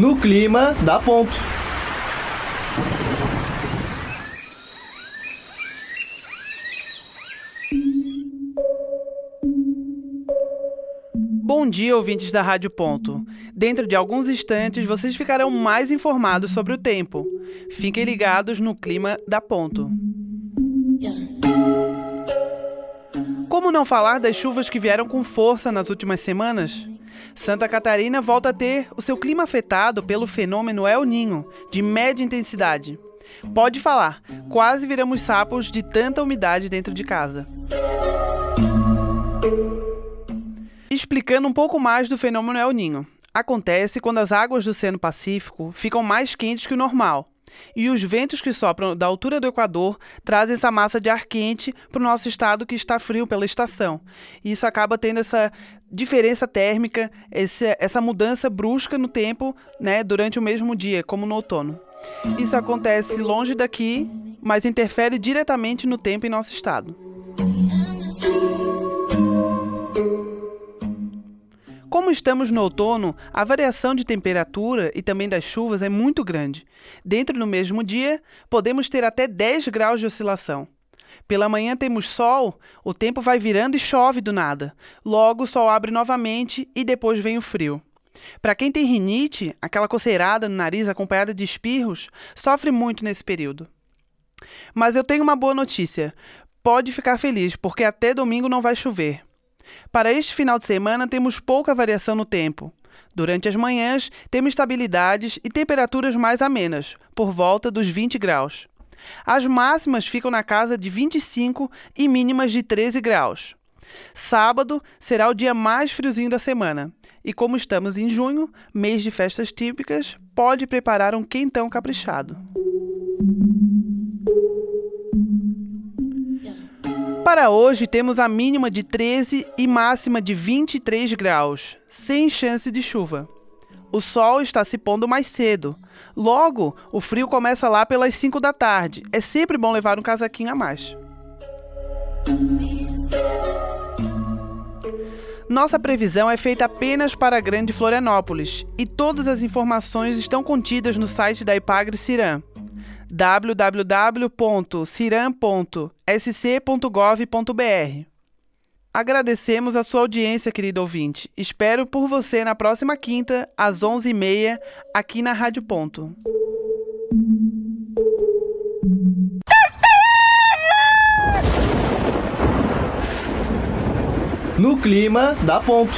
No clima da ponto. Bom dia, ouvintes da Rádio Ponto. Dentro de alguns instantes, vocês ficarão mais informados sobre o tempo. Fiquem ligados no clima da Ponto. Como não falar das chuvas que vieram com força nas últimas semanas? Santa Catarina volta a ter o seu clima afetado pelo fenômeno El Ninho, de média intensidade. Pode falar, quase viramos sapos de tanta umidade dentro de casa. Explicando um pouco mais do fenômeno El Ninho. Acontece quando as águas do Oceano Pacífico ficam mais quentes que o normal. E os ventos que sopram da altura do Equador trazem essa massa de ar quente para o nosso estado que está frio pela estação. E isso acaba tendo essa diferença térmica, essa mudança brusca no tempo né, durante o mesmo dia, como no outono. Isso acontece longe daqui, mas interfere diretamente no tempo em nosso estado. Como estamos no outono, a variação de temperatura e também das chuvas é muito grande. Dentro do mesmo dia, podemos ter até 10 graus de oscilação. Pela manhã temos sol, o tempo vai virando e chove do nada. Logo o sol abre novamente e depois vem o frio. Para quem tem rinite, aquela coceirada no nariz acompanhada de espirros, sofre muito nesse período. Mas eu tenho uma boa notícia. Pode ficar feliz, porque até domingo não vai chover. Para este final de semana, temos pouca variação no tempo. Durante as manhãs, temos estabilidades e temperaturas mais amenas, por volta dos 20 graus. As máximas ficam na casa de 25 e mínimas de 13 graus. Sábado será o dia mais friozinho da semana. E como estamos em junho, mês de festas típicas, pode preparar um quentão caprichado. Para hoje, temos a mínima de 13 e máxima de 23 graus, sem chance de chuva. O sol está se pondo mais cedo. Logo, o frio começa lá pelas 5 da tarde. É sempre bom levar um casaquinho a mais. Nossa previsão é feita apenas para a Grande Florianópolis e todas as informações estão contidas no site da Ipagre Ciram www.ciram.sc.gov.br. Agradecemos a sua audiência, querido ouvinte. Espero por você na próxima quinta, às 11h30, aqui na Rádio Ponto. No clima da ponto.